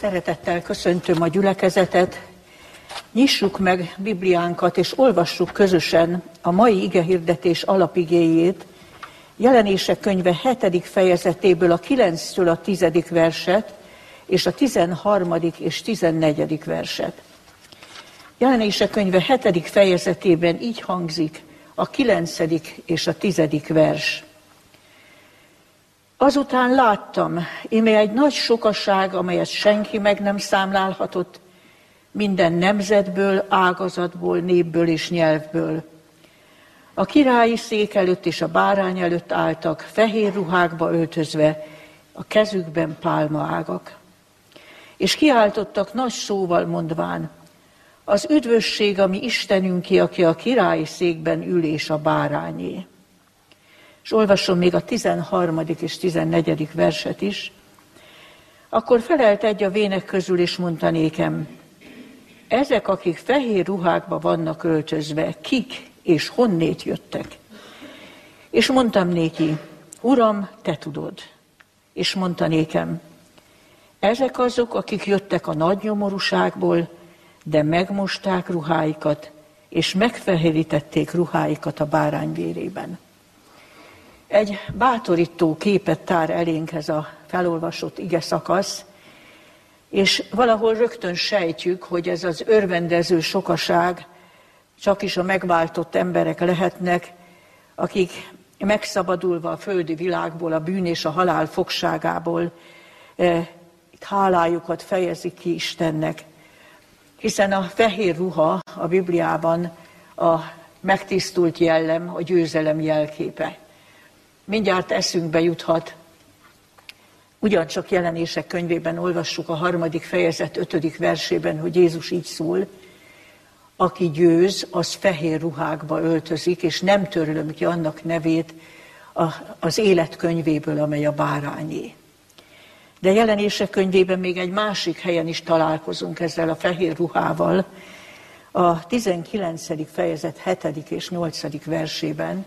Szeretettel köszöntöm a gyülekezetet. Nyissuk meg Bibliánkat, és olvassuk közösen a mai igehirdetés alapigéjét, jelenések könyve 7. fejezetéből a 9-től a 10. verset, és a 13. és 14. verset. Jelenések könyve 7. fejezetében így hangzik a 9. és a 10. vers. Azután láttam, íme egy nagy sokaság, amelyet senki meg nem számlálhatott, minden nemzetből, ágazatból, népből és nyelvből. A királyi szék előtt és a bárány előtt álltak, fehér ruhákba öltözve, a kezükben pálmaágak. És kiáltottak nagy szóval mondván, az üdvösség, ami Istenünké, aki a királyi székben ül és a bárányé. És olvasom még a 13. és 14. verset is. Akkor felelt egy a vének közül, és mondta nékem, ezek, akik fehér ruhákba vannak öltözve, kik és honnét jöttek? És mondtam néki, Uram, te tudod. És mondta nékem, ezek azok, akik jöttek a nagy nyomorúságból, de megmosták ruháikat, és megfehérítették ruháikat a bárány vérében. Egy bátorító képet tár elénk ez a felolvasott ige szakasz, és valahol rögtön sejtjük, hogy ez az örvendező sokaság csak is a megváltott emberek lehetnek, akik megszabadulva a földi világból, a bűn és a halál fogságából, eh, itt hálájukat fejezik ki Istennek. Hiszen a fehér ruha a Bibliában a megtisztult jellem, a győzelem jelképe mindjárt eszünkbe juthat. Ugyancsak jelenések könyvében olvassuk a harmadik fejezet ötödik versében, hogy Jézus így szól, aki győz, az fehér ruhákba öltözik, és nem törlöm ki annak nevét az életkönyvéből, amely a bárányé. De jelenések könyvében még egy másik helyen is találkozunk ezzel a fehér ruhával, a 19. fejezet 7. és 8. versében,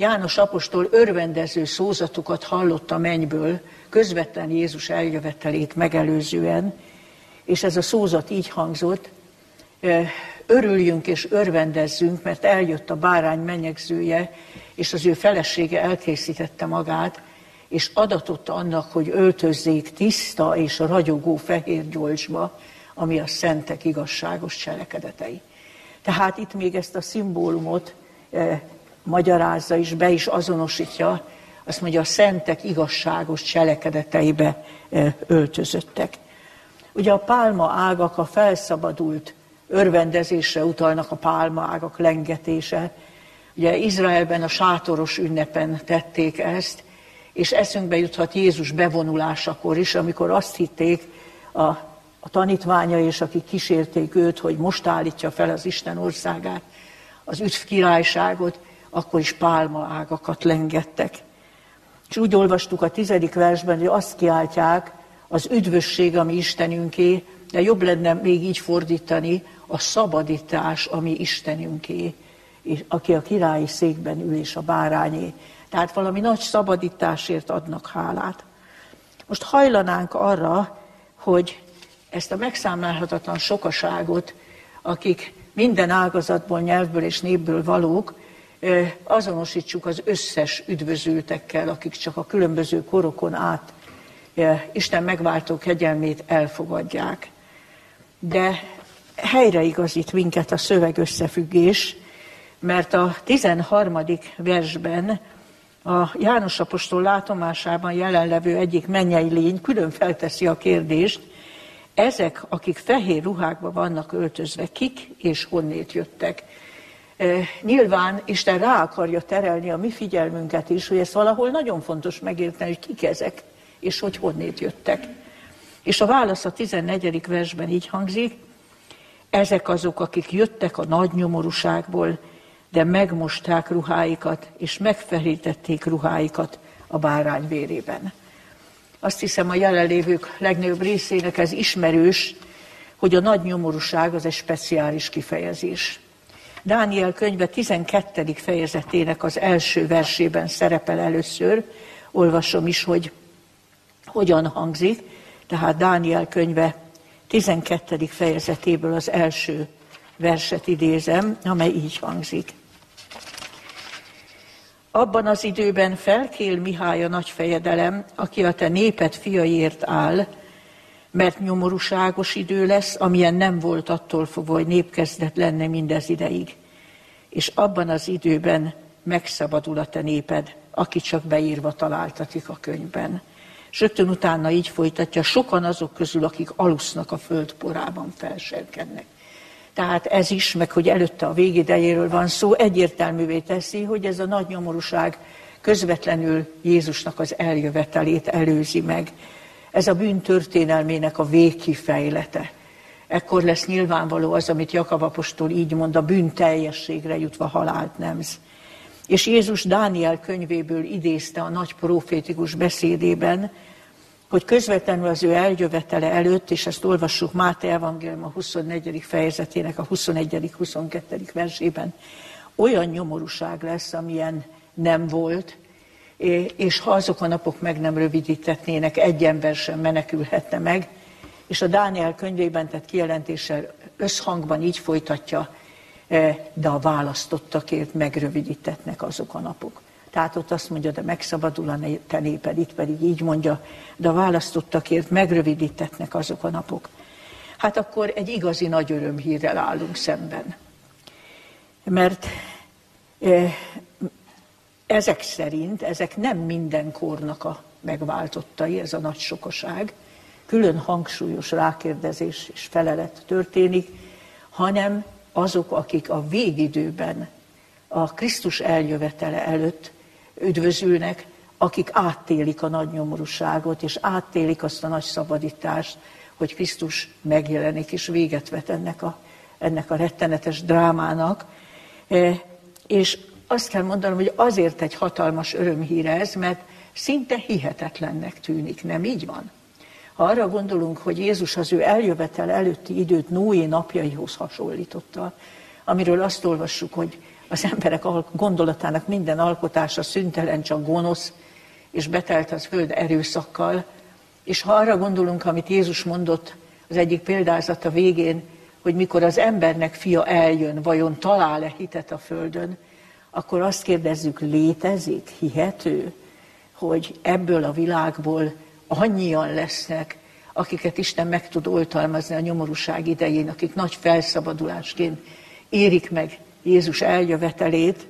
János apostol örvendező szózatukat hallott a mennyből, közvetlen Jézus eljövetelét megelőzően, és ez a szózat így hangzott, örüljünk és örvendezzünk, mert eljött a bárány menyegzője, és az ő felesége elkészítette magát, és adatott annak, hogy öltözzék tiszta és ragyogó fehér gyolcsba, ami a szentek igazságos cselekedetei. Tehát itt még ezt a szimbólumot magyarázza és be is azonosítja, azt mondja, a szentek igazságos cselekedeteibe öltözöttek. Ugye a pálma ágak a felszabadult örvendezésre utalnak a pálma ágak lengetése. Ugye Izraelben a sátoros ünnepen tették ezt, és eszünkbe juthat Jézus bevonulásakor is, amikor azt hitték a, a tanítványa és akik kísérték őt, hogy most állítja fel az Isten országát, az üdv királyságot, akkor is pálma ágakat lengettek. És úgy olvastuk a tizedik versben, hogy azt kiáltják, az üdvösség, ami Istenünké, de jobb lenne még így fordítani, a szabadítás, ami Istenünké, és aki a királyi székben ül és a bárányé. Tehát valami nagy szabadításért adnak hálát. Most hajlanánk arra, hogy ezt a megszámlálhatatlan sokaságot, akik minden ágazatból, nyelvből és népből valók, azonosítsuk az összes üdvözültekkel, akik csak a különböző korokon át Isten megváltó kegyelmét elfogadják. De helyreigazít minket a szöveg összefüggés, mert a 13. versben a János Apostol látomásában jelenlevő egyik mennyei lény külön felteszi a kérdést, ezek, akik fehér ruhákba vannak öltözve, kik és honnét jöttek. Nyilván Isten rá akarja terelni a mi figyelmünket is, hogy ezt valahol nagyon fontos megérteni, hogy kik ezek, és hogy honnét jöttek. És a válasz a 14. versben így hangzik, ezek azok, akik jöttek a nagy nyomorúságból, de megmosták ruháikat, és megfelítették ruháikat a bárány vérében. Azt hiszem a jelenlévők legnagyobb részének ez ismerős, hogy a nagy nyomorúság az egy speciális kifejezés. Dániel könyve 12. fejezetének az első versében szerepel először, olvasom is, hogy hogyan hangzik. Tehát Dániel könyve 12. fejezetéből az első verset idézem, amely így hangzik. Abban az időben felkél Mihály a nagyfejedelem, aki a te néped fiaiért áll, mert nyomorúságos idő lesz, amilyen nem volt attól fogva, hogy népkezdet lenne mindez ideig. És abban az időben megszabadul a te néped, aki csak beírva találtatik a könyvben. És rögtön utána így folytatja, sokan azok közül, akik alusznak a föld porában felserkennek. Tehát ez is, meg hogy előtte a végidejéről van szó, egyértelművé teszi, hogy ez a nagy nyomorúság közvetlenül Jézusnak az eljövetelét előzi meg. Ez a bűn történelmének a végkifejlete. Ekkor lesz nyilvánvaló az, amit Jakab apostol így mond, a bűn teljességre jutva halált nemz. És Jézus Dániel könyvéből idézte a nagy profétikus beszédében, hogy közvetlenül az ő eljövetele előtt, és ezt olvassuk Máté Evangélium a 24. fejezetének a 21.-22. versében, olyan nyomorúság lesz, amilyen nem volt, és ha azok a napok meg nem rövidítetnének, egy ember sem menekülhetne meg, és a Dániel könyvében tett kijelentéssel összhangban így folytatja, de a választottakért megrövidítetnek azok a napok. Tehát ott azt mondja, de megszabadul a te néped, itt pedig így mondja, de a választottakért megrövidítetnek azok a napok. Hát akkor egy igazi nagy örömhírrel állunk szemben. Mert e, ezek szerint, ezek nem minden kornak a megváltottai, ez a nagy sokaság, külön hangsúlyos rákérdezés és felelet történik, hanem azok, akik a végidőben, a Krisztus eljövetele előtt üdvözülnek, akik áttélik a nagy nyomorúságot, és áttélik azt a nagy szabadítást, hogy Krisztus megjelenik, és véget vet ennek a, ennek a rettenetes drámának. E, és azt kell mondanom, hogy azért egy hatalmas örömhír ez, mert szinte hihetetlennek tűnik, nem így van? Ha arra gondolunk, hogy Jézus az ő eljövetel előtti időt Noé napjaihoz hasonlította, amiről azt olvassuk, hogy az emberek gondolatának minden alkotása szüntelen csak gonosz, és betelt az föld erőszakkal. És ha arra gondolunk, amit Jézus mondott az egyik példázata végén, hogy mikor az embernek fia eljön, vajon talál-e hitet a földön, akkor azt kérdezzük, létezik, hihető, hogy ebből a világból annyian lesznek, akiket Isten meg tud oltalmazni a nyomorúság idején, akik nagy felszabadulásként érik meg Jézus eljövetelét,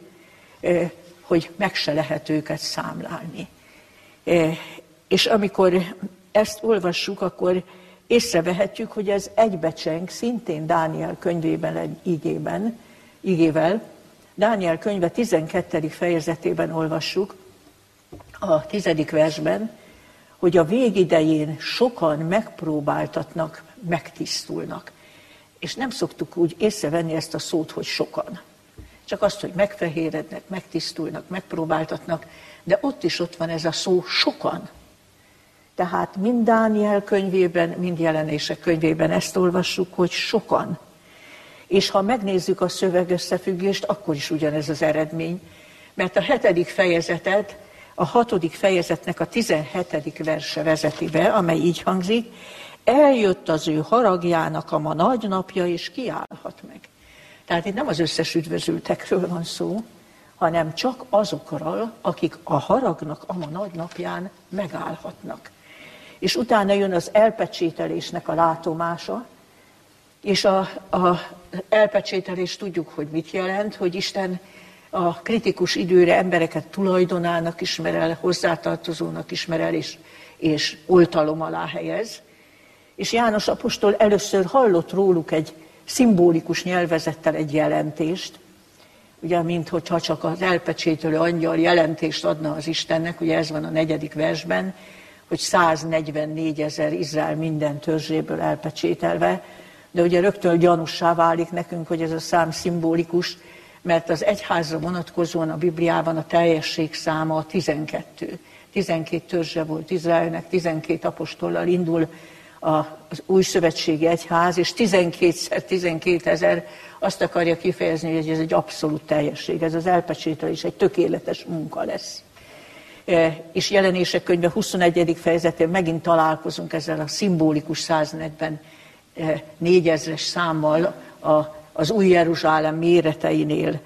hogy meg se lehet őket számlálni. És amikor ezt olvassuk, akkor észrevehetjük, hogy ez egybecseng szintén Dániel könyvében egy igében, igével. Dániel könyve 12. fejezetében olvassuk, a tizedik versben, hogy a végidején sokan megpróbáltatnak, megtisztulnak. És nem szoktuk úgy észrevenni ezt a szót, hogy sokan. Csak azt, hogy megfehérednek, megtisztulnak, megpróbáltatnak, de ott is ott van ez a szó sokan. Tehát mind Dániel könyvében, mind jelenések könyvében ezt olvassuk, hogy sokan. És ha megnézzük a szöveg összefüggést, akkor is ugyanez az eredmény. Mert a hetedik fejezetet, a hatodik fejezetnek a tizenhetedik verse vezeti be, amely így hangzik, eljött az ő haragjának a ma nagy napja, és kiállhat meg. Tehát itt nem az összes üdvözültekről van szó, hanem csak azokról, akik a haragnak a ma nagy napján megállhatnak. És utána jön az elpecsételésnek a látomása, és a, a elpecsételés tudjuk, hogy mit jelent, hogy Isten a kritikus időre embereket tulajdonának ismer el, hozzátartozónak ismer el, és, és oltalom alá helyez. És János apostol először hallott róluk egy szimbolikus nyelvezettel egy jelentést, ugye, mint hogyha csak az elpecsétölő angyal jelentést adna az Istennek, ugye ez van a negyedik versben, hogy 144 ezer Izrael minden törzséből elpecsételve, de ugye rögtön gyanussá válik nekünk, hogy ez a szám szimbolikus, mert az egyházra vonatkozóan a Bibliában a teljesség száma a 12. 12 törzse volt Izraelnek, 12 apostollal indul az új szövetségi egyház, és 12-szer 12 ezer azt akarja kifejezni, hogy ez egy abszolút teljesség, ez az elpecsételés egy tökéletes munka lesz. és jelenések könyve 21. fejezetén megint találkozunk ezzel a szimbolikus 140 négyezres számmal a, az új Jeruzsálem méreteinél.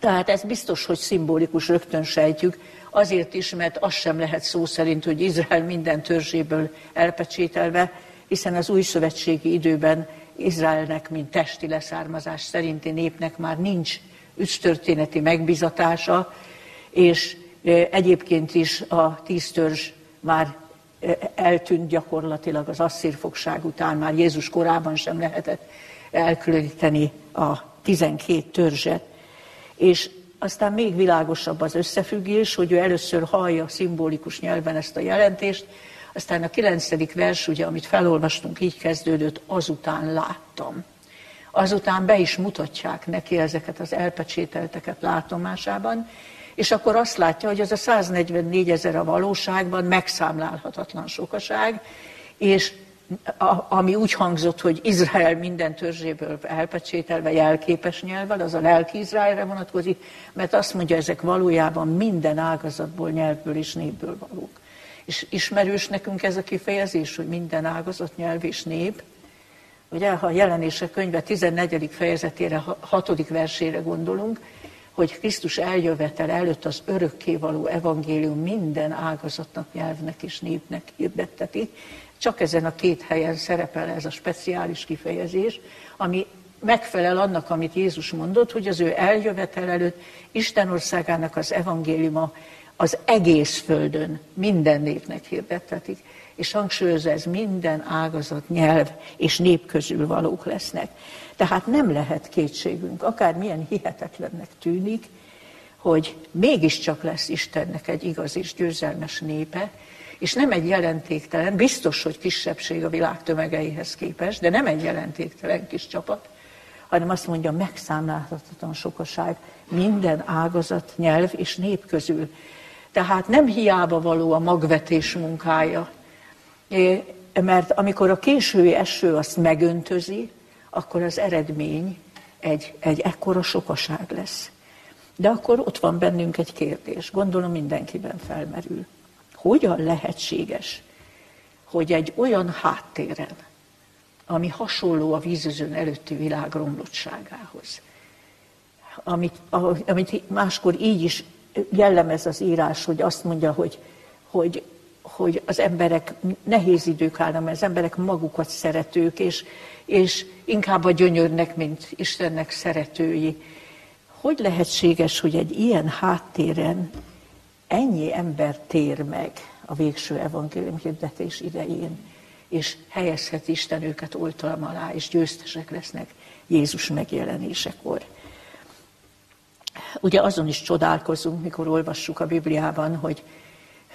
Tehát ez biztos, hogy szimbolikus, rögtön sejtjük, azért is, mert az sem lehet szó szerint, hogy Izrael minden törzséből elpecsételve, hiszen az új szövetségi időben Izraelnek, mint testi leszármazás szerinti népnek már nincs ügytörténeti megbizatása, és egyébként is a tíz törzs már eltűnt gyakorlatilag az asszírfogság után, már Jézus korában sem lehetett elkülöníteni a tizenkét törzset. És aztán még világosabb az összefüggés, hogy ő először hallja szimbolikus nyelven ezt a jelentést, aztán a kilencedik vers, ugye, amit felolvastunk, így kezdődött, azután láttam. Azután be is mutatják neki ezeket az elpecsételteket látomásában, és akkor azt látja, hogy az a 144 ezer a valóságban megszámlálhatatlan sokaság, és a, ami úgy hangzott, hogy Izrael minden törzséből elpecsételve jelképes nyelvvel, az a lelki Izraelre vonatkozik, mert azt mondja, ezek valójában minden ágazatból, nyelvből és népből valók. És ismerős nekünk ez a kifejezés, hogy minden ágazat, nyelv és nép. Ugye, ha a jelenések könyve 14. fejezetére, 6. versére gondolunk, hogy Krisztus eljövetel előtt az örökkévaló evangélium minden ágazatnak, nyelvnek és népnek hirdetteti. Csak ezen a két helyen szerepel ez a speciális kifejezés, ami megfelel annak, amit Jézus mondott, hogy az ő eljövetel előtt Isten országának az evangéliuma az egész földön minden népnek hirdettetik. És hangsúlyozza, ez minden ágazat, nyelv és nép közül valók lesznek. Tehát nem lehet kétségünk, akár milyen hihetetlennek tűnik, hogy mégiscsak lesz Istennek egy igaz és győzelmes népe, és nem egy jelentéktelen, biztos, hogy kisebbség a világ tömegeihez képest, de nem egy jelentéktelen kis csapat, hanem azt mondja, megszámlálhatatlan sokaság. Minden ágazat, nyelv és nép közül. Tehát nem hiába való a magvetés munkája, mert amikor a késői eső azt megöntözi, akkor az eredmény egy, egy ekkora sokaság lesz. De akkor ott van bennünk egy kérdés, gondolom mindenkiben felmerül. Hogyan lehetséges, hogy egy olyan háttéren, ami hasonló a vízözön előtti világ romlottságához, amit, amit máskor így is jellemez az írás, hogy azt mondja, hogy, hogy, hogy az emberek nehéz idők állnak, mert az emberek magukat szeretők, és, és inkább a gyönyörnek, mint Istennek szeretői. Hogy lehetséges, hogy egy ilyen háttéren ennyi ember tér meg a végső evangélium hirdetés idején, és helyezhet Isten őket oltalom alá, és győztesek lesznek Jézus megjelenésekor. Ugye azon is csodálkozunk, mikor olvassuk a Bibliában, hogy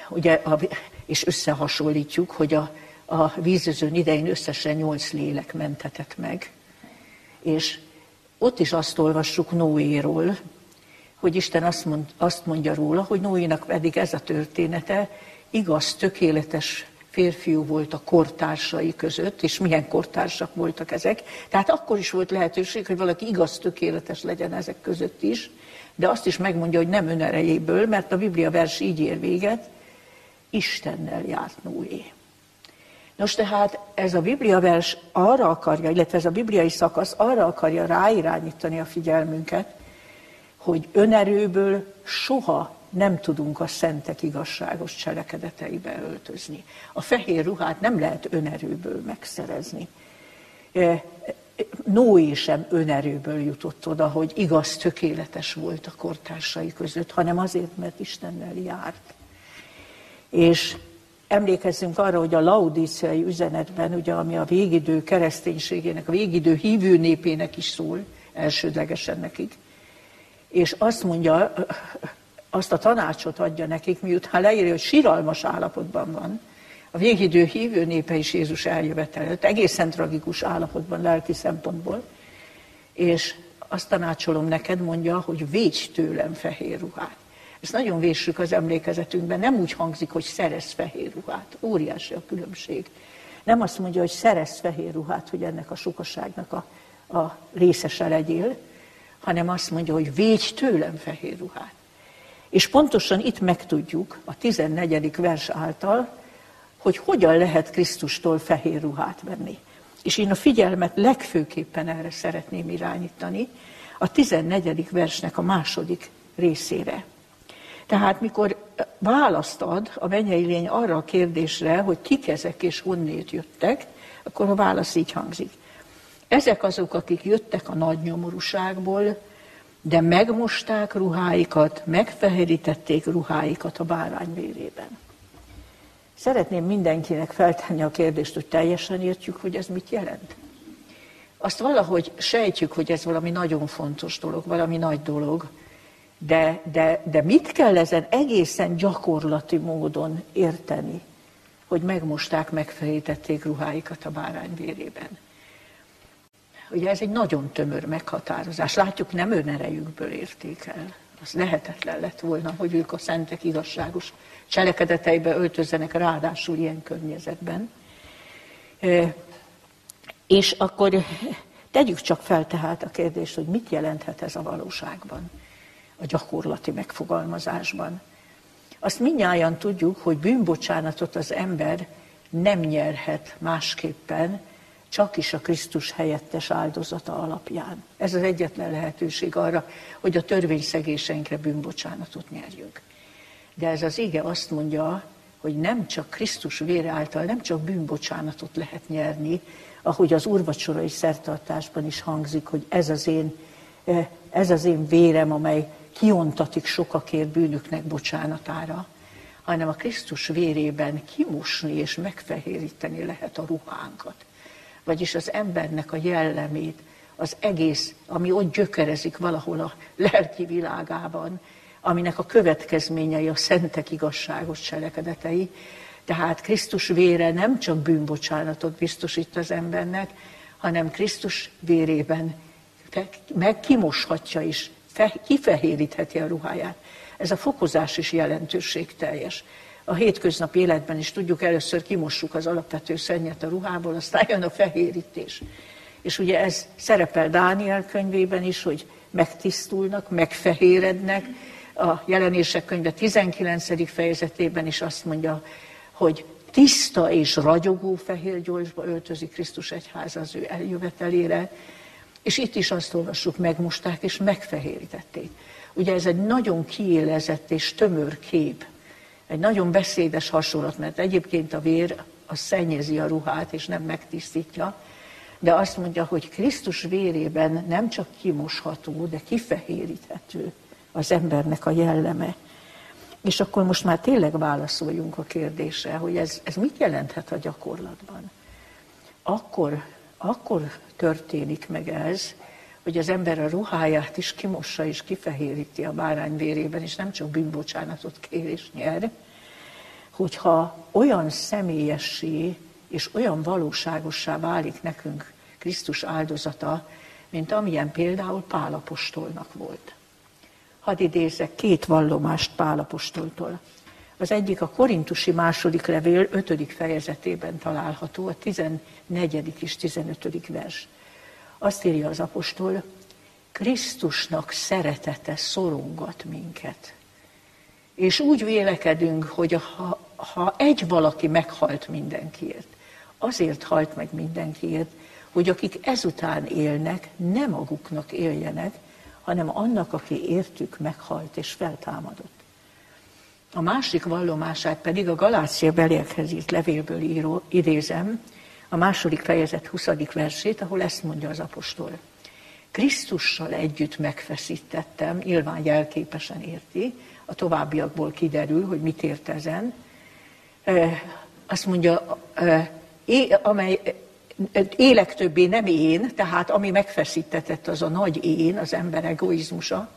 ugye, a, és összehasonlítjuk, hogy a, a vízözön idején összesen nyolc lélek mentetett meg. És ott is azt olvassuk Noéról, hogy Isten azt, mond, azt mondja róla, hogy Noénak pedig ez a története igaz, tökéletes férfiú volt a kortársai között, és milyen kortársak voltak ezek. Tehát akkor is volt lehetőség, hogy valaki igaz, tökéletes legyen ezek között is, de azt is megmondja, hogy nem önerejéből, mert a Biblia vers így ér véget, Istennel járt Noé. Nos, tehát ez a Biblia vers arra akarja, illetve ez a bibliai szakasz arra akarja ráirányítani a figyelmünket, hogy önerőből soha nem tudunk a szentek igazságos cselekedeteibe öltözni. A fehér ruhát nem lehet önerőből megszerezni. Noé sem önerőből jutott oda, hogy igaz, tökéletes volt a kortársai között, hanem azért, mert Istennel járt. És emlékezzünk arra, hogy a laudíciai üzenetben, ugye, ami a végidő kereszténységének, a végidő hívő népének is szól, elsődlegesen nekik, és azt mondja, azt a tanácsot adja nekik, miután leírja, hogy síralmas állapotban van, a végidő hívő népe is Jézus eljövetelőtt, egészen tragikus állapotban lelki szempontból, és azt tanácsolom neked, mondja, hogy védj tőlem fehér ruhát. Ezt nagyon véssük az emlékezetünkben, nem úgy hangzik, hogy szerez fehér ruhát. Óriási a különbség. Nem azt mondja, hogy szerez fehér ruhát, hogy ennek a sokaságnak a, a részese legyél, hanem azt mondja, hogy védj tőlem fehér ruhát. És pontosan itt megtudjuk a 14. vers által, hogy hogyan lehet Krisztustól fehér ruhát venni. És én a figyelmet legfőképpen erre szeretném irányítani, a 14. versnek a második részére. Tehát mikor választ ad a mennyei lény arra a kérdésre, hogy kik ezek és honnét jöttek, akkor a válasz így hangzik. Ezek azok, akik jöttek a nagy nyomorúságból, de megmosták ruháikat, megfehérítették ruháikat a bárány vérében. Szeretném mindenkinek feltenni a kérdést, hogy teljesen értjük, hogy ez mit jelent. Azt valahogy sejtjük, hogy ez valami nagyon fontos dolog, valami nagy dolog, de, de, de mit kell ezen egészen gyakorlati módon érteni, hogy megmosták, megfejítették ruháikat a bárány vérében? Ugye ez egy nagyon tömör meghatározás. Látjuk, nem önerejükből érték el. Az lehetetlen lett volna, hogy ők a szentek igazságos cselekedeteibe öltözzenek, ráadásul ilyen környezetben. És akkor tegyük csak fel tehát a kérdést, hogy mit jelenthet ez a valóságban, a gyakorlati megfogalmazásban. Azt minnyáján tudjuk, hogy bűnbocsánatot az ember nem nyerhet másképpen, csak is a Krisztus helyettes áldozata alapján. Ez az egyetlen lehetőség arra, hogy a törvényszegéseinkre bűnbocsánatot nyerjünk. De ez az ige azt mondja, hogy nem csak Krisztus vére által, nem csak bűnbocsánatot lehet nyerni, ahogy az úrvacsorai szertartásban is hangzik, hogy ez az én, eh, ez az én vérem, amely kiontatik sokakért bűnüknek bocsánatára, hanem a Krisztus vérében kimosni és megfehéríteni lehet a ruhánkat. Vagyis az embernek a jellemét, az egész, ami ott gyökerezik valahol a lelki világában, aminek a következményei a szentek igazságos cselekedetei. Tehát Krisztus vére nem csak bűnbocsánatot biztosít az embernek, hanem Krisztus vérében meg kimoshatja is, kifehérítheti a ruháját. Ez a fokozás is jelentőség teljes. A hétköznapi életben is tudjuk, először kimossuk az alapvető szennyet a ruhából, aztán jön a fehérítés. És ugye ez szerepel Dániel könyvében is, hogy megtisztulnak, megfehérednek, a jelenések könyve 19. fejezetében is azt mondja, hogy tiszta és ragyogó fehér gyolcsba öltözik Krisztus egyház az ő eljövetelére, és itt is azt olvassuk, megmosták és megfehérítették. Ugye ez egy nagyon kiélezett és tömör kép, egy nagyon beszédes hasonlat, mert egyébként a vér az szennyezi a ruhát, és nem megtisztítja, de azt mondja, hogy Krisztus vérében nem csak kimosható, de kifehéríthető az embernek a jelleme. És akkor most már tényleg válaszoljunk a kérdésre, hogy ez, ez mit jelenthet a gyakorlatban. Akkor, akkor történik meg ez, hogy az ember a ruháját is kimossa és kifehéríti a bárány vérében, és nem csak bűnbocsánatot kér és nyer, hogyha olyan személyessé és olyan valóságossá válik nekünk Krisztus áldozata, mint amilyen például Pálapostolnak volt. Hadd idézek két vallomást Pálapostoltól. Az egyik a korintusi második levél ötödik fejezetében található, a 14. és 15. vers. Azt írja az apostol, Krisztusnak szeretete szorongat minket. És úgy vélekedünk, hogy ha, ha egy valaki meghalt mindenkiért, azért halt meg mindenkiért, hogy akik ezután élnek, nem maguknak éljenek, hanem annak, aki értük meghalt és feltámadott. A másik vallomását pedig a Galácia beliekhez írt levélből író, idézem, a második fejezet 20. versét, ahol ezt mondja az apostol. Krisztussal együtt megfeszítettem, nyilván jelképesen érti, a továbbiakból kiderül, hogy mit ért ezen. Azt mondja, amely élek többé nem én, tehát ami megfeszítetett, az a nagy én, az ember egoizmusa,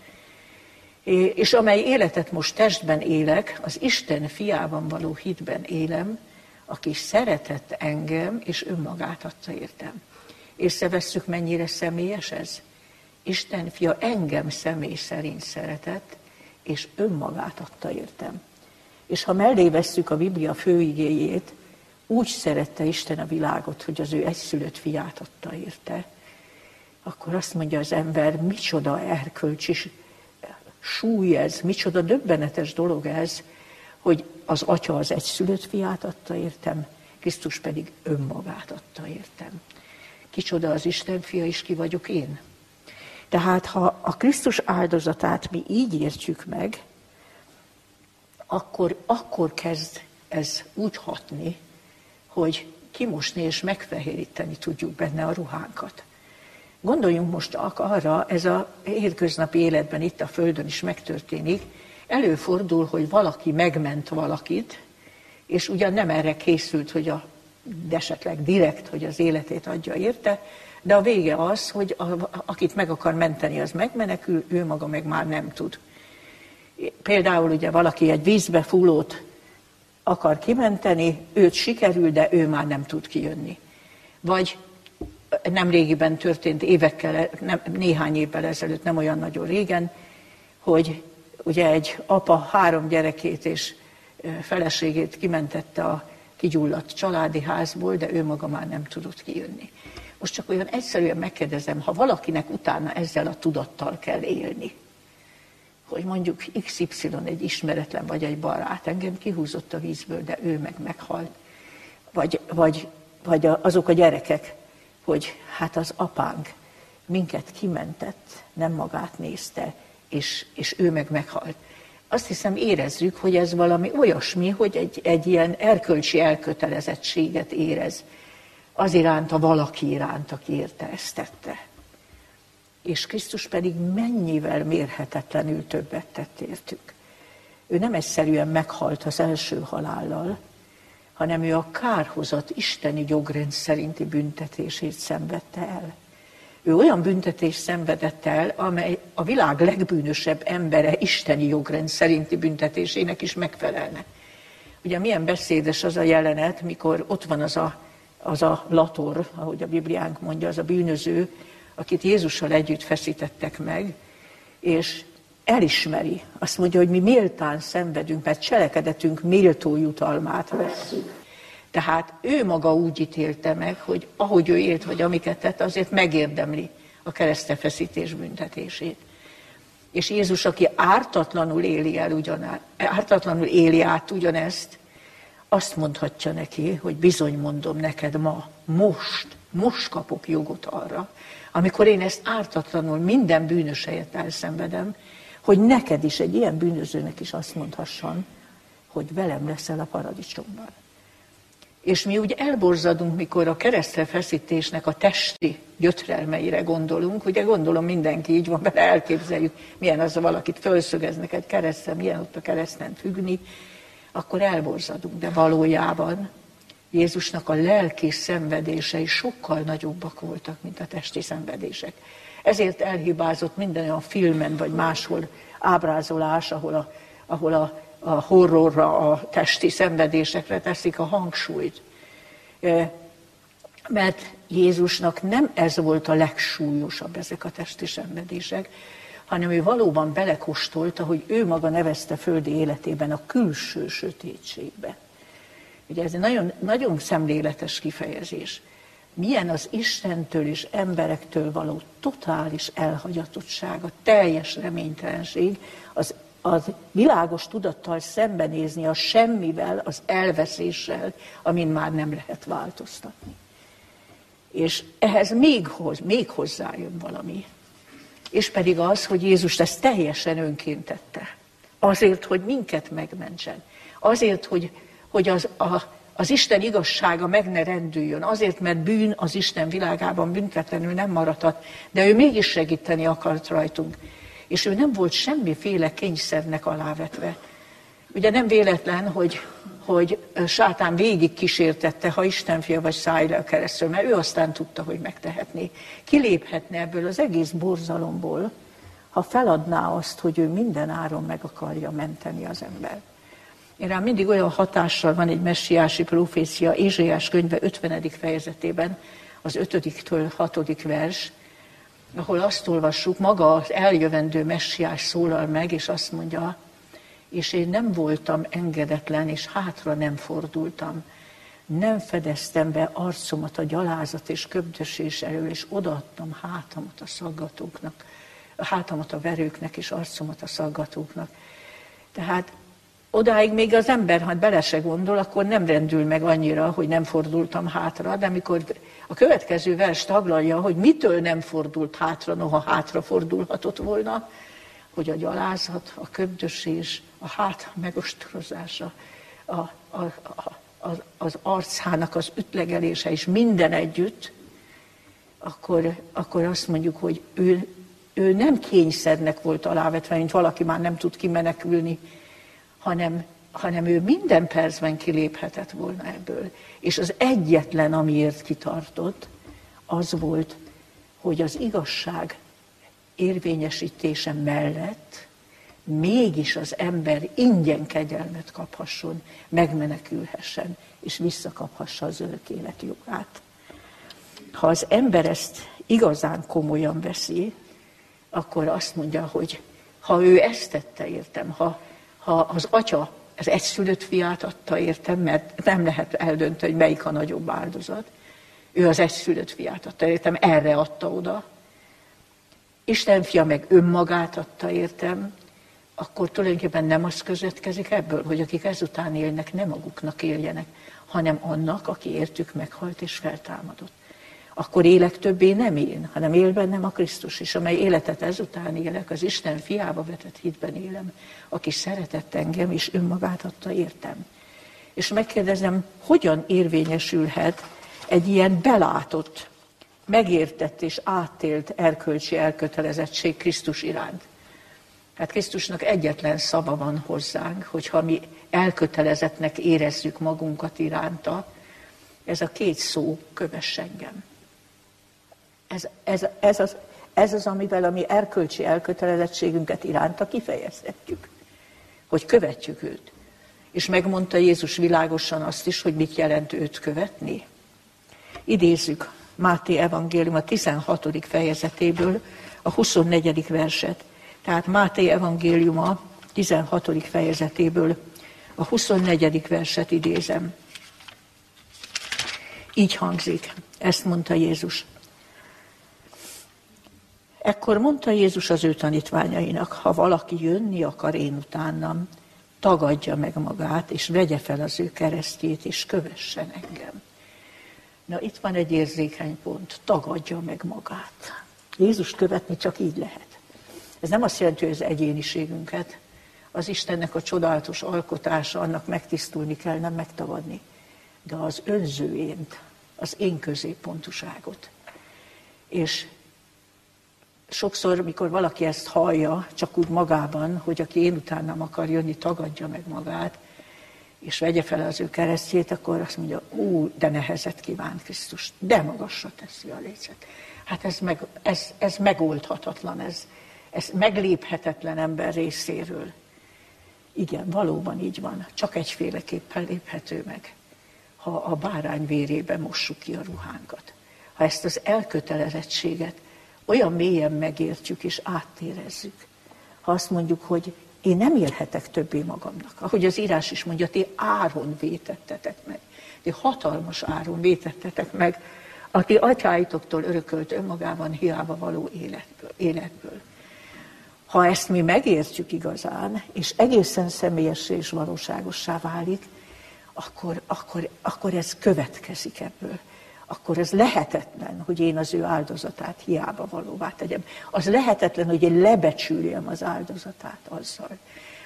és amely életet most testben élek, az Isten fiában való hitben élem, aki szeretett engem, és önmagát adta értem. Észrevesszük, mennyire személyes ez? Isten fia engem személy szerint szeretett, és önmagát adta értem. És ha mellé vesszük a Biblia főigéjét, úgy szerette Isten a világot, hogy az ő egyszülött fiát adta érte, akkor azt mondja az ember, micsoda erkölcsi súly ez, micsoda döbbenetes dolog ez, hogy az atya az egyszülött fiát adta értem, Krisztus pedig önmagát adta értem. Kicsoda az Isten fia, és ki vagyok én? Tehát ha a Krisztus áldozatát mi így értjük meg, akkor, akkor kezd ez úgy hatni, hogy kimosni és megfehéríteni tudjuk benne a ruhánkat. Gondoljunk most arra, ez a hétköznapi életben itt a Földön is megtörténik, előfordul, hogy valaki megment valakit, és ugyan nem erre készült, hogy a, de esetleg direkt, hogy az életét adja érte, de a vége az, hogy a, akit meg akar menteni, az megmenekül, ő maga meg már nem tud. Például ugye valaki egy vízbe fullót akar kimenteni, őt sikerül, de ő már nem tud kijönni. Vagy nem régiben történt, évekkel, nem, néhány évvel ezelőtt, nem olyan nagyon régen, hogy ugye egy apa három gyerekét és feleségét kimentette a kigyulladt családi házból, de ő maga már nem tudott kijönni. Most csak olyan egyszerűen megkérdezem, ha valakinek utána ezzel a tudattal kell élni, hogy mondjuk XY egy ismeretlen vagy egy barát engem kihúzott a vízből, de ő meg meghalt. Vagy, vagy, vagy azok a gyerekek, hogy hát az apánk minket kimentett, nem magát nézte, és, és ő meg meghalt. Azt hiszem érezzük, hogy ez valami olyasmi, hogy egy, egy ilyen erkölcsi elkötelezettséget érez az iránt, a valaki iránt, aki érte ezt tette. És Krisztus pedig mennyivel mérhetetlenül többet tett értük. Ő nem egyszerűen meghalt az első halállal, hanem ő a kárhozat isteni jogrend szerinti büntetését szenvedte el. Ő olyan büntetést szenvedett el, amely a világ legbűnösebb embere isteni jogrend szerinti büntetésének is megfelelne. Ugye milyen beszédes az a jelenet, mikor ott van az a, az a lator, ahogy a Bibliánk mondja, az a bűnöző, akit Jézussal együtt feszítettek meg, és elismeri, azt mondja, hogy mi méltán szenvedünk, mert cselekedetünk méltó jutalmát vesszük. Tehát ő maga úgy ítélte meg, hogy ahogy ő élt, vagy amiket tett, azért megérdemli a keresztefeszítés büntetését. És Jézus, aki ártatlanul éli el ugyanát, ártatlanul éli át ugyanezt, azt mondhatja neki, hogy bizony mondom neked ma, most, most kapok jogot arra, amikor én ezt ártatlanul minden bűnös helyett elszenvedem, hogy neked is, egy ilyen bűnözőnek is azt mondhassam, hogy velem leszel a paradicsomban. És mi úgy elborzadunk, mikor a keresztre feszítésnek a testi gyötrelmeire gondolunk. Ugye gondolom mindenki így van, mert elképzeljük, milyen az, ha valakit fölszögeznek egy keresztre, milyen ott a kereszten függni, akkor elborzadunk. De valójában Jézusnak a lelki szenvedései sokkal nagyobbak voltak, mint a testi szenvedések. Ezért elhibázott minden olyan filmen vagy máshol ábrázolás, ahol a, ahol a a horrorra, a testi szenvedésekre teszik a hangsúlyt. Mert Jézusnak nem ez volt a legsúlyosabb, ezek a testi szenvedések, hanem ő valóban belekostolta, hogy ő maga nevezte földi életében a külső sötétségbe. Ugye ez egy nagyon, nagyon szemléletes kifejezés. Milyen az Istentől és emberektől való totális elhagyatottság, a teljes reménytelenség, az az világos tudattal szembenézni a semmivel, az elveszéssel, amin már nem lehet változtatni. És ehhez még, hoz, még hozzájön valami. És pedig az, hogy Jézus ezt teljesen önként tette. Azért, hogy minket megmentsen. Azért, hogy, hogy az, a, az Isten igazsága meg ne rendüljön. Azért, mert bűn az Isten világában büntetlenül nem maradhat. De ő mégis segíteni akart rajtunk és ő nem volt semmiféle kényszernek alávetve. Ugye nem véletlen, hogy, hogy sátán végig kísértette, ha Isten fia vagy szállj a keresztről, mert ő aztán tudta, hogy megtehetné. Kiléphetne ebből az egész borzalomból, ha feladná azt, hogy ő minden áron meg akarja menteni az ember. Én rám mindig olyan hatással van egy messiási profécia, Ézsaiás könyve 50. fejezetében, az 5-től 6. vers, ahol azt olvassuk, maga az eljövendő messiás szólal meg, és azt mondja, és én nem voltam engedetlen, és hátra nem fordultam. Nem fedeztem be arcomat a gyalázat és köbdösés elől, és odaadtam hátamat a szaggatóknak. hátamat a verőknek és arcomat a szaggatóknak. Tehát odáig még az ember, ha bele se gondol, akkor nem rendül meg annyira, hogy nem fordultam hátra, de amikor a következő vers taglalja, hogy mitől nem fordult hátra, noha hátra fordulhatott volna, hogy a gyalázat, a köbdösés, a hát megostorozása, a, a, a, az, az arcának az ütlegelése és minden együtt, akkor, akkor azt mondjuk, hogy ő, ő nem kényszernek volt alávetve, mint valaki már nem tud kimenekülni, hanem, hanem ő minden percben kiléphetett volna ebből. És az egyetlen, amiért kitartott, az volt, hogy az igazság érvényesítése mellett mégis az ember ingyen kegyelmet kaphasson, megmenekülhessen, és visszakaphassa az örök élet jogát. Ha az ember ezt igazán komolyan veszi, akkor azt mondja, hogy ha ő ezt tette, értem, ha, ha az atya az egyszülött fiát adta, értem, mert nem lehet eldönteni, hogy melyik a nagyobb áldozat. Ő az egyszülött fiát adta, értem, erre adta oda. Isten fia meg önmagát adta, értem, akkor tulajdonképpen nem az közvetkezik ebből, hogy akik ezután élnek, nem maguknak éljenek, hanem annak, aki értük meghalt és feltámadott. Akkor élek többé nem én, hanem él bennem a Krisztus is, amely életet ezután élek, az Isten fiába vetett hitben élem, aki szeretett engem és önmagát adta értem. És megkérdezem, hogyan érvényesülhet egy ilyen belátott, megértett és átélt erkölcsi elkötelezettség Krisztus iránt. Hát Krisztusnak egyetlen szava van hozzánk, hogyha mi elkötelezettnek érezzük magunkat iránta, ez a két szó, kövess engem. Ez, ez, ez, az, ez az, amivel a mi erkölcsi elkötelezettségünket iránta kifejezhetjük, hogy követjük őt. És megmondta Jézus világosan azt is, hogy mit jelent őt követni. Idézzük Máté evangélium a 16. fejezetéből a 24. verset. Tehát Máté evangéliuma 16. fejezetéből a 24. verset idézem. Így hangzik, ezt mondta Jézus. Ekkor mondta Jézus az ő tanítványainak, ha valaki jönni akar én utánam, tagadja meg magát, és vegye fel az ő keresztjét, és kövessen engem. Na itt van egy érzékeny pont, tagadja meg magát. Jézus követni csak így lehet. Ez nem azt jelenti, hogy az egyéniségünket, az Istennek a csodálatos alkotása, annak megtisztulni kell, nem megtagadni, de az önzőént, az én középpontuságot. És sokszor, mikor valaki ezt hallja, csak úgy magában, hogy aki én utánam akar jönni, tagadja meg magát, és vegye fel az ő keresztjét, akkor azt mondja, ú, de nehezet kíván Krisztus, de magasra teszi a lécet. Hát ez, meg, ez, ez megoldhatatlan, ez, ez megléphetetlen ember részéről. Igen, valóban így van. Csak egyféleképpen léphető meg, ha a bárány vérébe mossuk ki a ruhánkat. Ha ezt az elkötelezettséget olyan mélyen megértjük és áttérezzük. Ha azt mondjuk, hogy én nem élhetek többé magamnak. Ahogy az írás is mondja, ti áron vétettetek meg. Ti hatalmas áron vétettetek meg, aki atyáitoktól örökölt önmagában hiába való életből. életből. Ha ezt mi megértjük igazán, és egészen személyessé és valóságossá válik, akkor, akkor, akkor ez következik ebből. Akkor ez lehetetlen, hogy én az ő áldozatát hiába valóvá tegyem. Az lehetetlen, hogy én lebecsüljem az áldozatát azzal.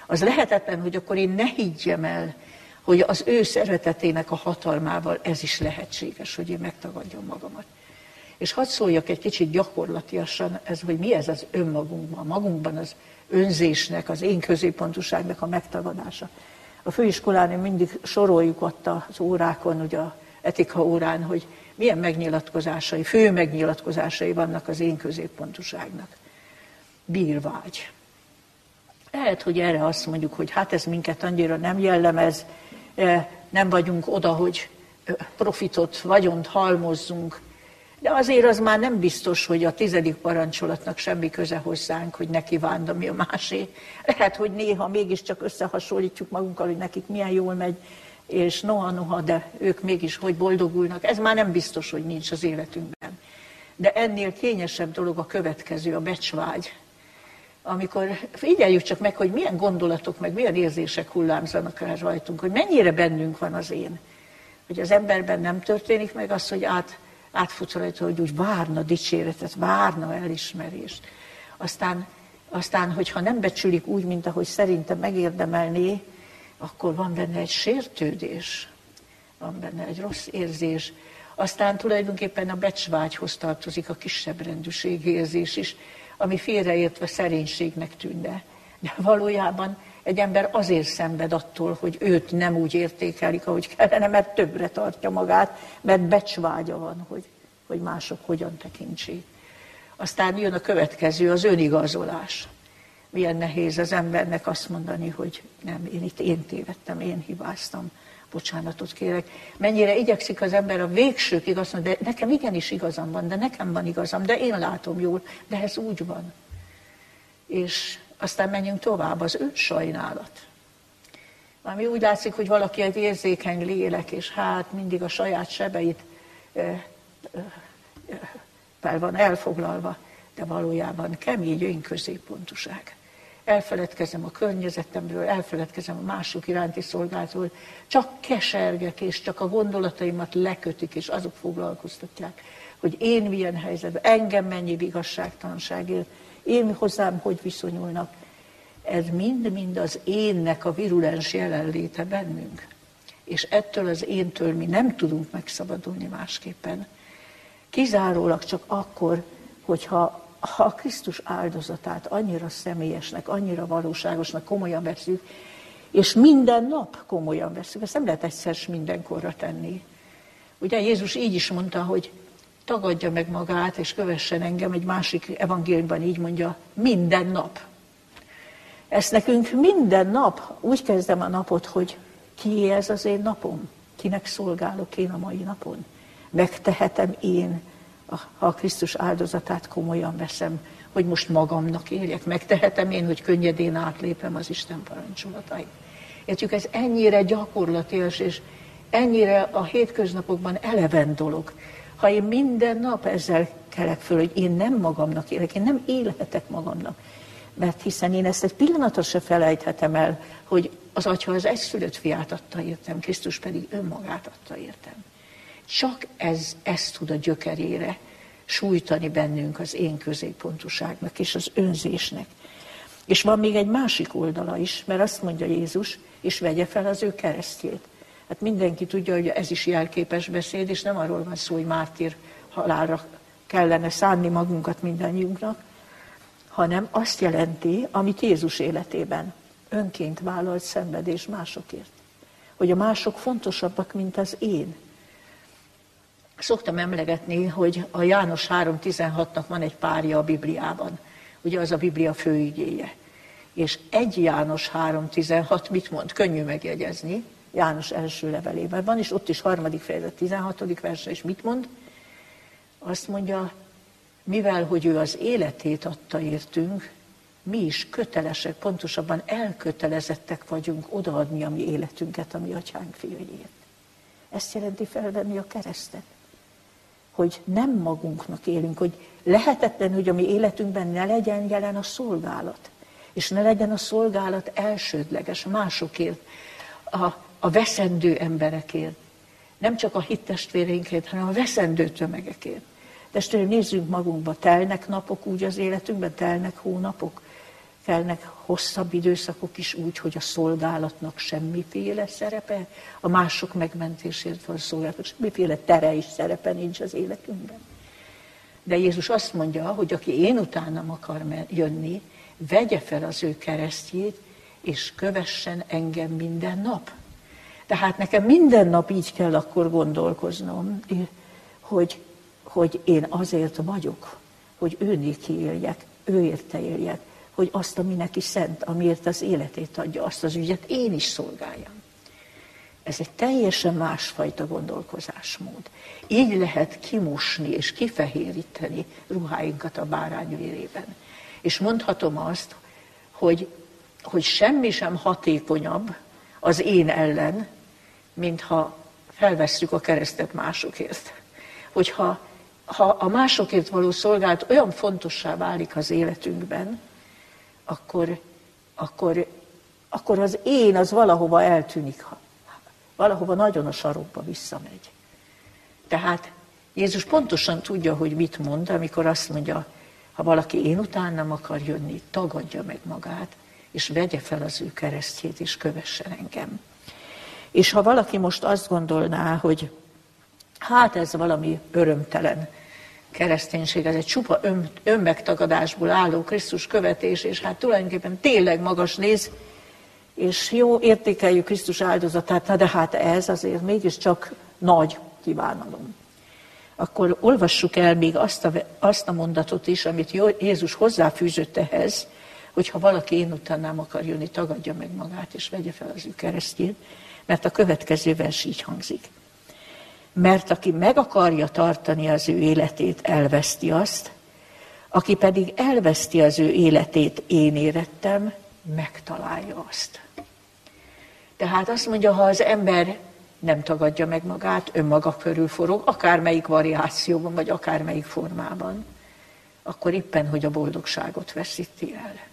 Az lehetetlen, hogy akkor én ne higgyem el, hogy az ő szeretetének a hatalmával ez is lehetséges, hogy én megtagadjam magamat. És hadd szóljak egy kicsit gyakorlatiasan, ez, hogy mi ez az önmagunkban, magunkban az önzésnek, az én középpontuságnak a megtagadása. A főiskolán mindig soroljuk ott az órákon, ugye a etika órán, hogy milyen megnyilatkozásai, fő megnyilatkozásai vannak az én középpontuságnak. Bírvágy. Lehet, hogy erre azt mondjuk, hogy hát ez minket annyira nem jellemez, nem vagyunk oda, hogy profitot, vagyont halmozzunk, de azért az már nem biztos, hogy a tizedik parancsolatnak semmi köze hozzánk, hogy neki vánda mi a másé. Lehet, hogy néha mégiscsak összehasonlítjuk magunkkal, hogy nekik milyen jól megy, és noha-noha, de ők mégis hogy boldogulnak. Ez már nem biztos, hogy nincs az életünkben. De ennél kényesebb dolog a következő, a becsvágy. amikor figyeljük csak meg, hogy milyen gondolatok, meg milyen érzések hullámzanak el rajtunk, hogy mennyire bennünk van az én. Hogy az emberben nem történik meg az, hogy át, átfut rajta, hogy úgy várna dicséretet, várna elismerést. Aztán, aztán, hogyha nem becsülik úgy, mint ahogy szerintem megérdemelné, akkor van benne egy sértődés, van benne egy rossz érzés. Aztán tulajdonképpen a becsvágyhoz tartozik a kisebb rendűség érzés is, ami félreértve szerénységnek tűnne. De valójában egy ember azért szenved attól, hogy őt nem úgy értékelik, ahogy kellene, mert többre tartja magát, mert becsvágya van, hogy, hogy mások hogyan tekintsék. Aztán jön a következő, az önigazolás. Milyen nehéz az embernek azt mondani, hogy nem, én itt én tévedtem, én hibáztam, bocsánatot kérek. Mennyire igyekszik az ember a végsőkig azt mondani, de nekem igenis igazam van, de nekem van igazam, de én látom jól, de ez úgy van. És aztán menjünk tovább, az sajnálat. Ami úgy látszik, hogy valaki egy érzékeny lélek, és hát mindig a saját sebeit fel van elfoglalva, de valójában kemény önközéppontuság. Elfeledkezem a környezetemről, elfeledkezem a mások iránti szolgálatról, csak kesergek, és csak a gondolataimat lekötik, és azok foglalkoztatják, hogy én milyen helyzetben, engem mennyi igazságtalanság él, én hozzám hogy viszonyulnak. Ez mind-mind az énnek a virulens jelenléte bennünk. És ettől az éntől mi nem tudunk megszabadulni másképpen. Kizárólag csak akkor, hogyha ha a Krisztus áldozatát annyira személyesnek, annyira valóságosnak komolyan veszük, és minden nap komolyan veszük, ezt nem lehet egyszer mindenkorra tenni. Ugye Jézus így is mondta, hogy tagadja meg magát, és kövessen engem, egy másik evangéliumban így mondja, minden nap. Ezt nekünk minden nap, úgy kezdem a napot, hogy ki ez az én napom? Kinek szolgálok én a mai napon? Megtehetem én, ha Krisztus áldozatát komolyan veszem, hogy most magamnak éljek, megtehetem én, hogy könnyedén átlépem az Isten parancsolatait. Értjük, ez ennyire gyakorlatilag, és ennyire a hétköznapokban eleven dolog. Ha én minden nap ezzel kelek föl, hogy én nem magamnak élek, én nem élhetek magamnak, mert hiszen én ezt egy pillanatra se felejthetem el, hogy az Atya az egyszülött fiát adta értem, Krisztus pedig önmagát adta értem. Csak ez, ez tud a gyökerére sújtani bennünk az én középpontuságnak és az önzésnek. És van még egy másik oldala is, mert azt mondja Jézus, és vegye fel az ő keresztjét. Hát mindenki tudja, hogy ez is jelképes beszéd, és nem arról van szó, hogy mártír halálra kellene szánni magunkat mindannyiunknak, hanem azt jelenti, amit Jézus életében önként vállalt szenvedés másokért. Hogy a mások fontosabbak, mint az én. Szoktam emlegetni, hogy a János 3.16-nak van egy párja a Bibliában. Ugye az a Biblia főigéje. És egy János 3.16 mit mond? Könnyű megjegyezni. János első levelében van, és ott is harmadik fejezet 16. verse, és mit mond? Azt mondja, mivel hogy ő az életét adta értünk, mi is kötelesek, pontosabban elkötelezettek vagyunk odaadni a mi életünket a mi atyánk fiaiért. Ezt jelenti felvenni a keresztet. Hogy nem magunknak élünk, hogy lehetetlen, hogy a mi életünkben ne legyen jelen a szolgálat. És ne legyen a szolgálat elsődleges másokért, a, a veszendő emberekért. Nem csak a hittestvéreinkért, hanem a veszendő tömegekért. Testvérem, nézzünk magunkba, telnek napok úgy az életünkben, telnek hónapok, telnek hosszabb időszakok is úgy, hogy a szolgálatnak semmiféle szerepe, a mások megmentésért van szolgálatnak, semmiféle tere is szerepe nincs az életünkben. De Jézus azt mondja, hogy aki én utánam akar jönni, vegye fel az ő keresztjét, és kövessen engem minden nap. Tehát nekem minden nap így kell akkor gondolkoznom, hogy hogy én azért vagyok, hogy ő éljek, ő érte éljek, hogy azt, ami neki szent, amiért az életét adja, azt az ügyet én is szolgáljam. Ez egy teljesen másfajta gondolkozásmód. Így lehet kimosni és kifehéríteni ruháinkat a bárány vérében. És mondhatom azt, hogy, hogy semmi sem hatékonyabb az én ellen, mintha felvesszük a keresztet másokért. Hogyha ha a másokért való szolgálat olyan fontossá válik az életünkben, akkor, akkor, akkor az én az valahova eltűnik, valahova nagyon a sarokba visszamegy. Tehát Jézus pontosan tudja, hogy mit mond, amikor azt mondja, ha valaki én után nem akar jönni, tagadja meg magát, és vegye fel az ő keresztjét, és kövessen engem. És ha valaki most azt gondolná, hogy hát ez valami örömtelen kereszténység, ez egy csupa ön, önmegtagadásból álló Krisztus követés, és hát tulajdonképpen tényleg magas néz, és jó, értékeljük Krisztus áldozatát, na de hát ez azért mégiscsak nagy kívánalom. Akkor olvassuk el még azt a, azt a mondatot is, amit Jézus hozzáfűzött ehhez, hogy ha valaki én utánám akar jönni, tagadja meg magát, és vegye fel az ő keresztjét, mert a következő vers így hangzik. Mert aki meg akarja tartani az ő életét, elveszti azt, aki pedig elveszti az ő életét, én érettem, megtalálja azt. Tehát azt mondja, ha az ember nem tagadja meg magát, önmaga körül forog, akármelyik variációban, vagy akármelyik formában, akkor éppen, hogy a boldogságot veszíti el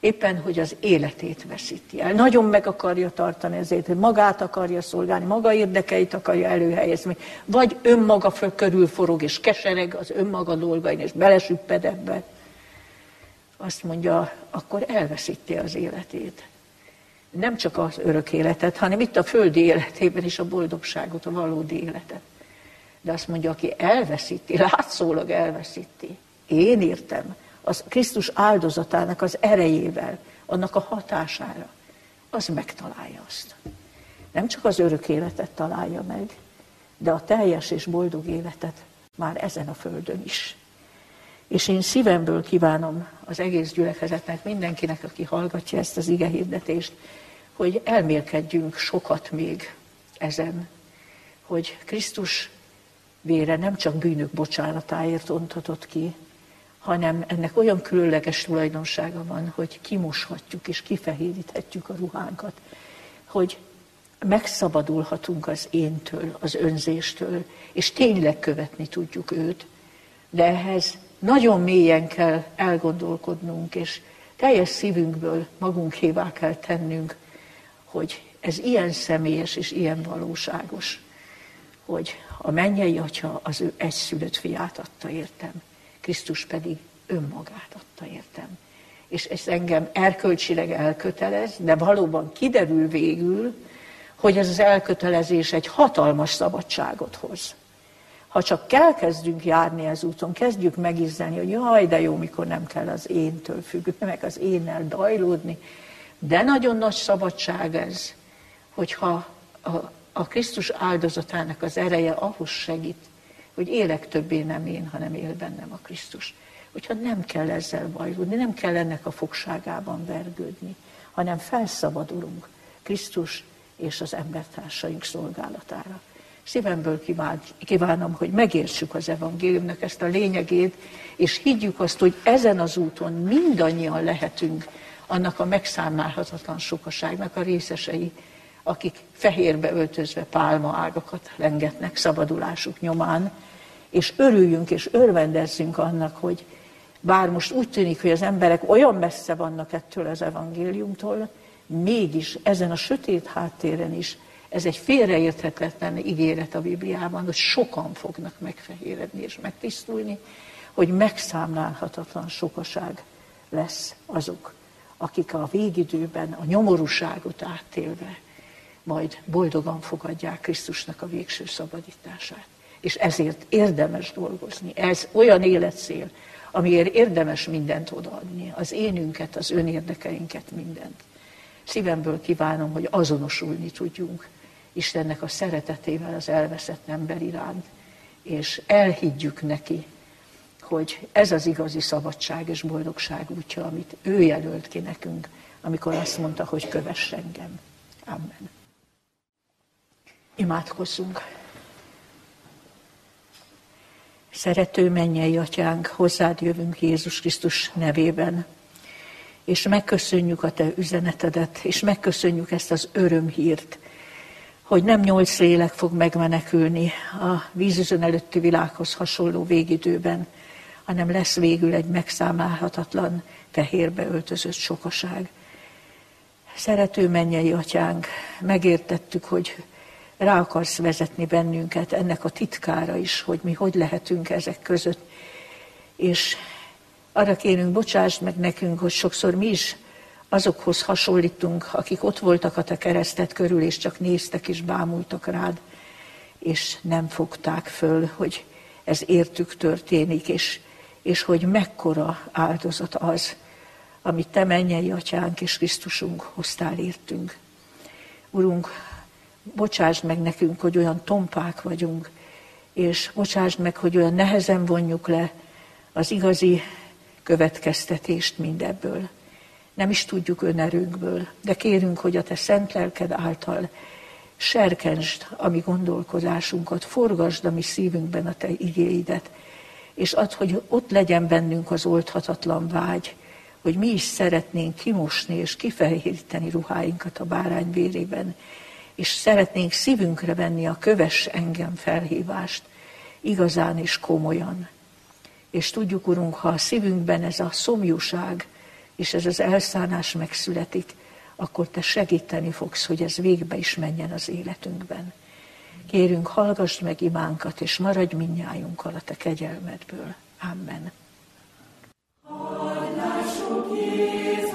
éppen, hogy az életét veszíti el. Nagyon meg akarja tartani ezért, hogy magát akarja szolgálni, maga érdekeit akarja előhelyezni, vagy önmaga körül forog, és kesereg az önmaga dolgain, és belesüpped ebbe. Azt mondja, akkor elveszíti az életét. Nem csak az örök életet, hanem itt a földi életében is a boldogságot, a valódi életet. De azt mondja, aki elveszíti, látszólag elveszíti. Én értem, az Krisztus áldozatának az erejével, annak a hatására, az megtalálja azt. Nem csak az örök életet találja meg, de a teljes és boldog életet már ezen a földön is. És én szívemből kívánom az egész gyülekezetnek, mindenkinek, aki hallgatja ezt az ige hirdetést, hogy elmélkedjünk sokat még ezen, hogy Krisztus vére nem csak bűnök bocsánatáért ontatott ki, hanem ennek olyan különleges tulajdonsága van, hogy kimoshatjuk és kifehéríthetjük a ruhánkat, hogy megszabadulhatunk az éntől, az önzéstől, és tényleg követni tudjuk őt, de ehhez nagyon mélyen kell elgondolkodnunk, és teljes szívünkből magunkévá kell tennünk, hogy ez ilyen személyes és ilyen valóságos, hogy a mennyei atya az ő egyszülött fiát adta értem. Krisztus pedig önmagát adta értem. És ez engem erkölcsileg elkötelez, de valóban kiderül végül, hogy ez az elkötelezés egy hatalmas szabadságot hoz. Ha csak elkezdünk járni az úton, kezdjük megizzeni, hogy jaj, de jó, mikor nem kell az éntől függni, meg az énnel dajlódni, de nagyon nagy szabadság ez, hogyha a, a Krisztus áldozatának az ereje ahhoz segít, hogy élek többé nem én, hanem él bennem a Krisztus. Hogyha nem kell ezzel bajlódni, nem kell ennek a fogságában vergődni, hanem felszabadulunk Krisztus és az embertársaink szolgálatára. Szívemből kívánom, hogy megértsük az evangéliumnak ezt a lényegét, és higgyük azt, hogy ezen az úton mindannyian lehetünk annak a megszámlálhatatlan sokaságnak a részesei, akik fehérbe öltözve pálma ágakat lengetnek szabadulásuk nyomán, és örüljünk és örvendezzünk annak, hogy bár most úgy tűnik, hogy az emberek olyan messze vannak ettől az evangéliumtól, mégis ezen a sötét háttéren is ez egy félreérthetetlen ígéret a Bibliában, hogy sokan fognak megfehéredni és megtisztulni, hogy megszámlálhatatlan sokaság lesz azok, akik a végidőben a nyomorúságot átélve majd boldogan fogadják Krisztusnak a végső szabadítását és ezért érdemes dolgozni. Ez olyan életszél, amiért érdemes mindent odaadni, az énünket, az önérdekeinket, mindent. Szívemből kívánom, hogy azonosulni tudjunk Istennek a szeretetével az elveszett ember iránt, és elhiggyük neki, hogy ez az igazi szabadság és boldogság útja, amit ő jelölt ki nekünk, amikor azt mondta, hogy kövess engem. Amen. Imádkozzunk. Szerető mennyei atyánk, hozzád jövünk Jézus Krisztus nevében, és megköszönjük a te üzenetedet, és megköszönjük ezt az örömhírt, hogy nem nyolc lélek fog megmenekülni a vízüzön előtti világhoz hasonló végidőben, hanem lesz végül egy megszámálhatatlan, fehérbe öltözött sokaság. Szerető mennyei atyánk, megértettük, hogy rá akarsz vezetni bennünket ennek a titkára is, hogy mi hogy lehetünk ezek között. És arra kérünk, bocsásd meg nekünk, hogy sokszor mi is azokhoz hasonlítunk, akik ott voltak a te keresztet körül, és csak néztek és bámultak rád, és nem fogták föl, hogy ez értük történik, és, és hogy mekkora áldozat az, amit te mennyei atyánk és Krisztusunk hoztál értünk. Urunk, bocsásd meg nekünk, hogy olyan tompák vagyunk, és bocsásd meg, hogy olyan nehezen vonjuk le az igazi következtetést mindebből. Nem is tudjuk önerőnkből, de kérünk, hogy a te szent lelked által serkensd a mi gondolkodásunkat, forgasd a mi szívünkben a te igéidet, és add, hogy ott legyen bennünk az oldhatatlan vágy, hogy mi is szeretnénk kimosni és kifehéríteni ruháinkat a bárány vérében, és szeretnénk szívünkre venni a köves engem felhívást, igazán és komolyan. És tudjuk, Urunk, ha a szívünkben ez a szomjúság és ez az elszánás megszületik, akkor Te segíteni fogsz, hogy ez végbe is menjen az életünkben. Kérünk, hallgass meg imánkat, és maradj minnyájunkkal a Te kegyelmedből. Amen. Hallásuk Jézus!